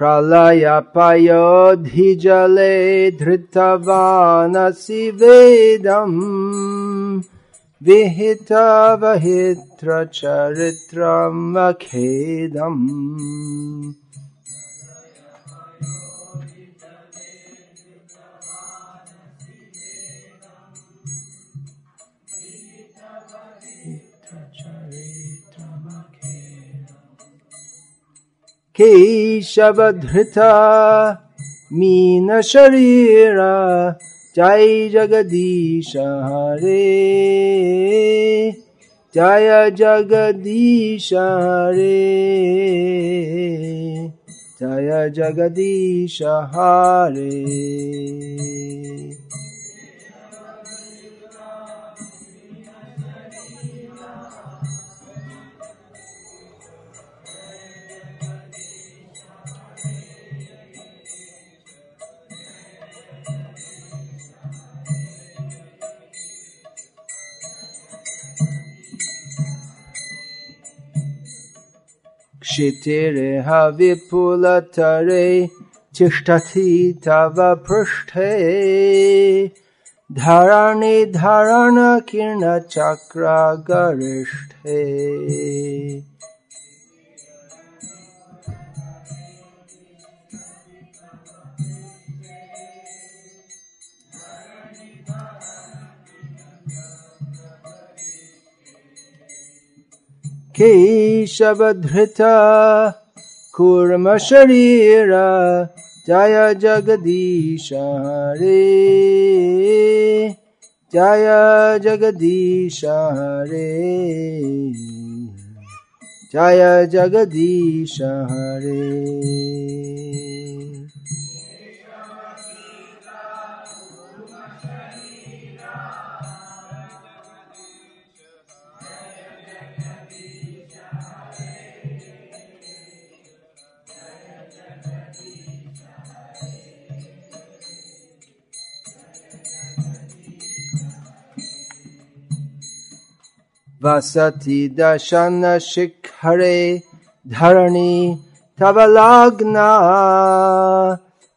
प्रलयपयोधिजले धृतवानसि वेदम्। विहितवहित्रचरित्रमखेदम् केशवधृता मीनशरीरा जय जगदीश हरे। जय जगदीश हरे। जय जगदीश हरे। Jitire havipulatare tishtati tava prushthe dharani dharana kirna chakra garishthe केशवधृता कूर्मशरीरा जय जगदीश हरे। जय जगदीश हरे। जय जगदीश हरे। Vasati dashana shikhare dharani tavalagna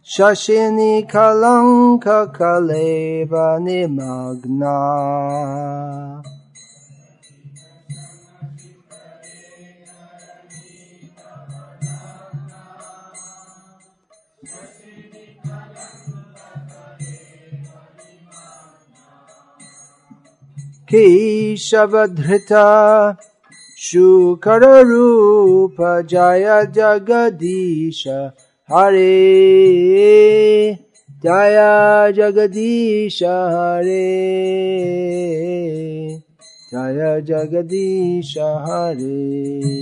shashini kalanka kaleva nimagna. केशवधृता शुकररूप जय जगदीश हरे। जय जगदीश हरे। जय जगदीश हरे।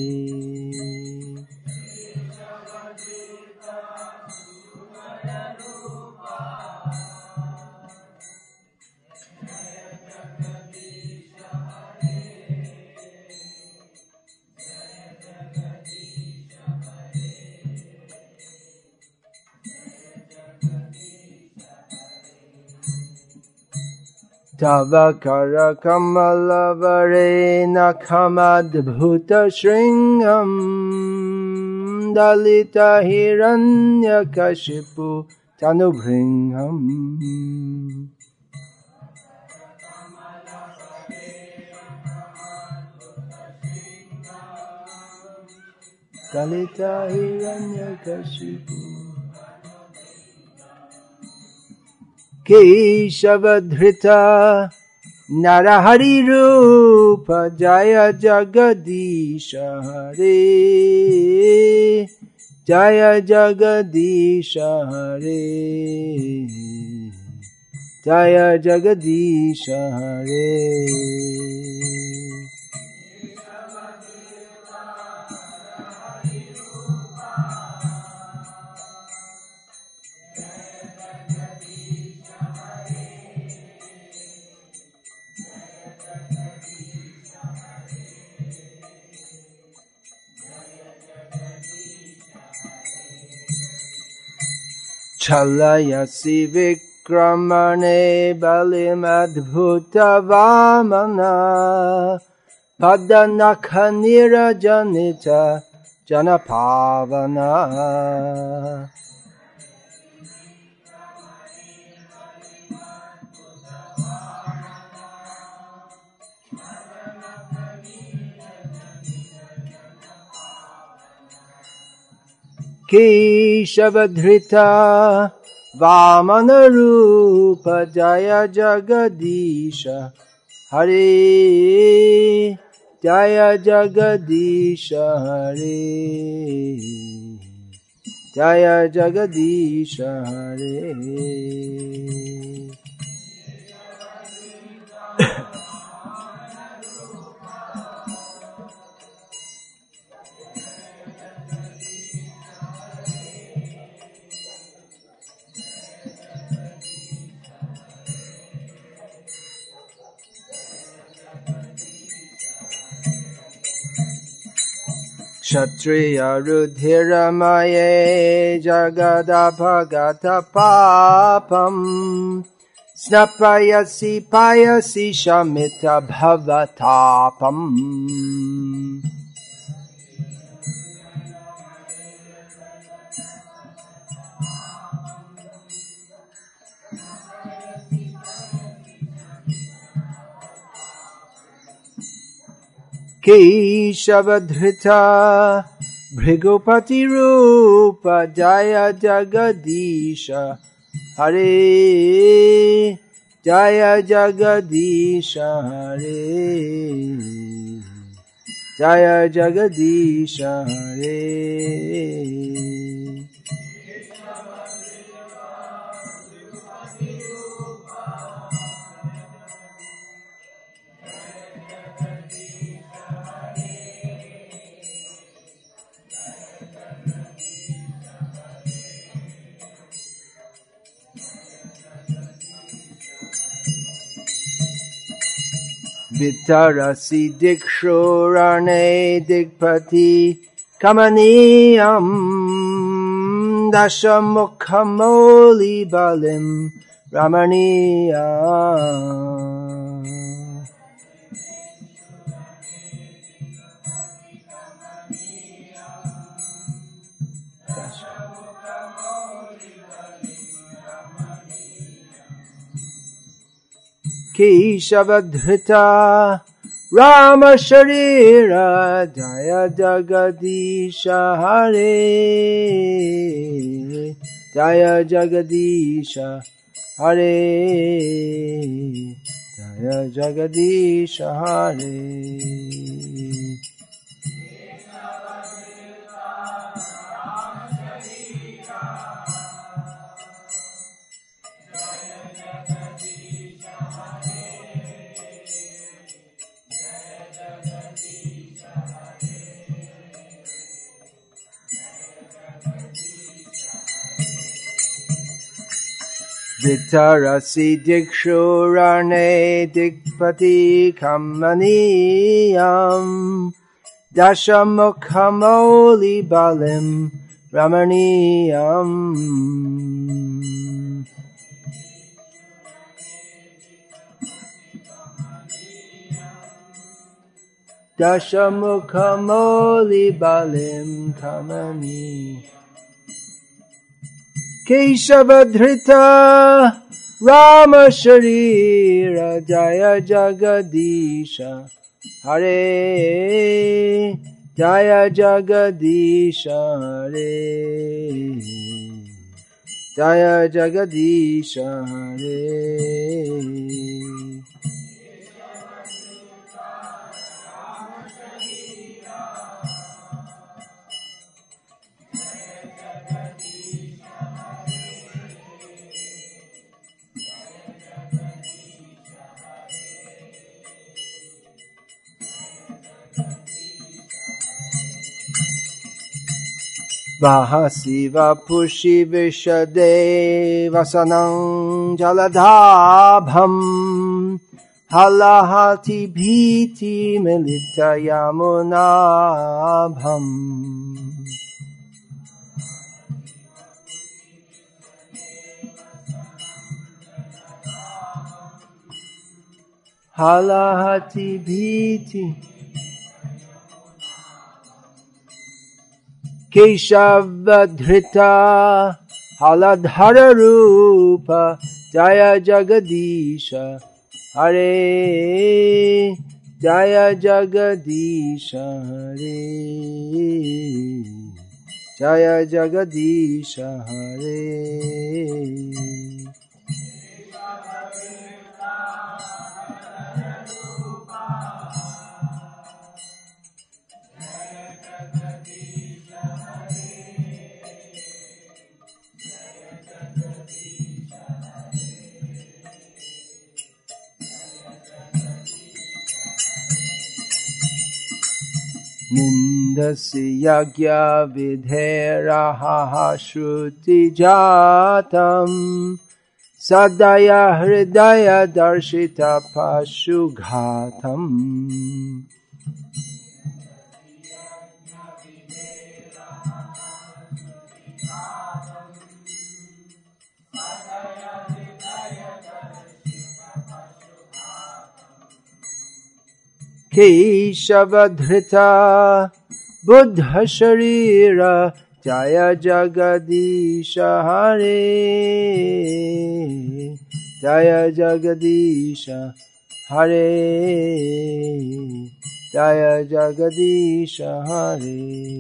Tavakara Kamalavarena Kamadbhuta Shringam Dalita Hiranya Kashipu Tanubhringham. Dalita Hiranya Kashipu केशवधृता। नरहरिरूप जय जगदीश हरे। जय जगदीश हरे। जय जगदीश हरे। छलयसि विक्रमणे बलिमद्भुतवामना पदनखनिरजनित जनपावना केशवधृता वामनरूप जय जगदीश हरे जय जगदीश हरे जय जगदीश हरे क्षत्रियरुधिरमये जगदभगतपापम् स्नपयसि पयसि शमितभवतापम् केशवधृता भृगुपतिरूप जय जगदीश हरे जय जगदीश हरे जय जगदीश हरे Vitarasi dikshurane Digpati Kamaniyam Dashamukhamoli Balim Ramaniyam केशवधृता Ram शरीर जय जगदीश हरे जय जगदीश हरे जय जगदीश हरे Vitarasi Dikshurarne Dikpati Kamaniyam Dashamukhamoli Balim Ramaniyam. Dashamukhamoli Balim Kamaniyam. केशवधृता Ram शरीर जय जगदीश हरे जय जगदीश हरे जय जगदीश हरे वहसि वपुषि विशदे वसनं जलधाभम् हलहति भीतिमिलितयमुनाभम् हलहति भीति केशवधृता हलधर रूप जय जगदीश हरे जय जगदीश हरे जय जगदीश हरे। निन्दसि यज्ञविधेरः श्रुतिजातम् सदय हृदय दर्शित पशुघातम् केशवधृता बुद्ध शरीर जय जगदीश हरे। जय जगदीश हरे। जय जगदीश हरे।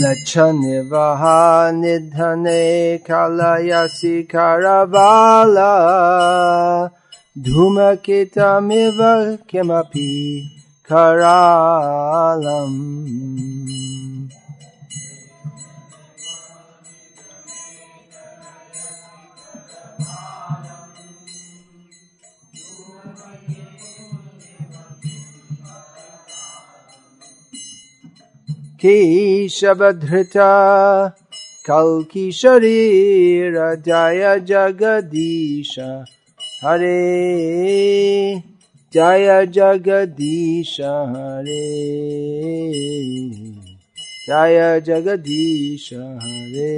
न च निवः निधने कलयसि करबाला धूमकितमिव किमपि करालम् केशवधृता कल्की शरीर जय जगदीश हरे जय जगदीश हरे जय जगदीश हरे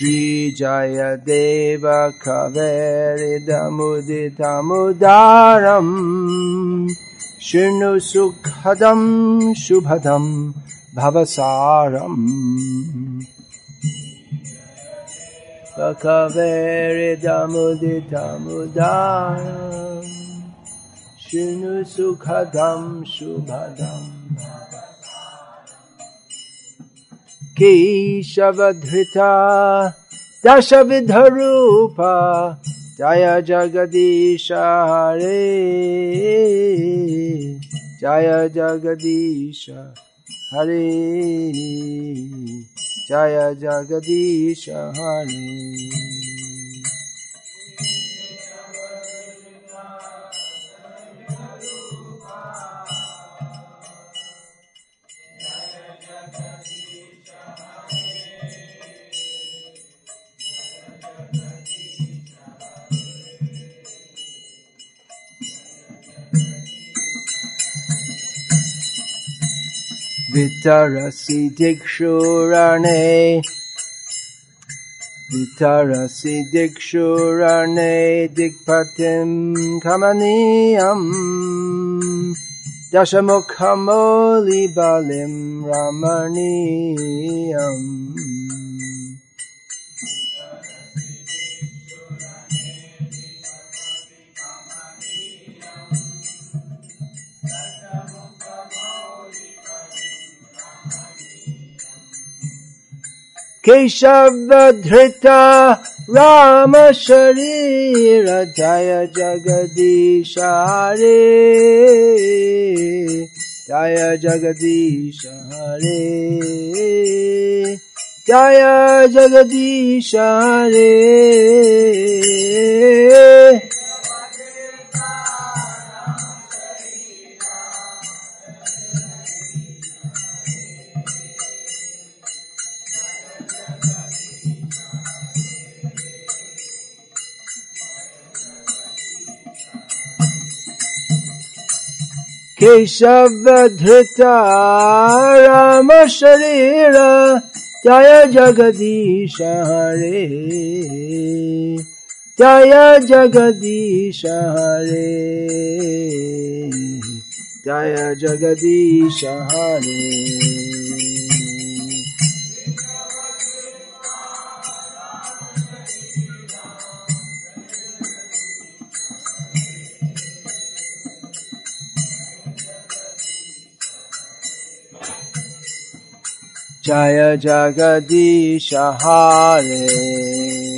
श्रीजयदेव कवेरिदमुदितमुदारम् शृणु सुखदं शुभदं भवसारम्। कवेरिदमुदितमुदारम् शृणु सुखदं शुभदम् केशवधृता दशविधरूपा जय जगदीश हरे जय जगदीश हरे जय जगदीश हरे वितरसि दिक्षुरणे वितरसि दिक्षुरणे दिक्पतिं कमनीयम् दशमुखमौलिबलिं रमणीयम् केशवधृता राम शरीर जय जगदीश हरे जय जगदीश हरे जय धृता राम शरीर जय जगदीश हरे। जय जगदीश हरे। जय जगदीश हरे। जय जगदीश हरे।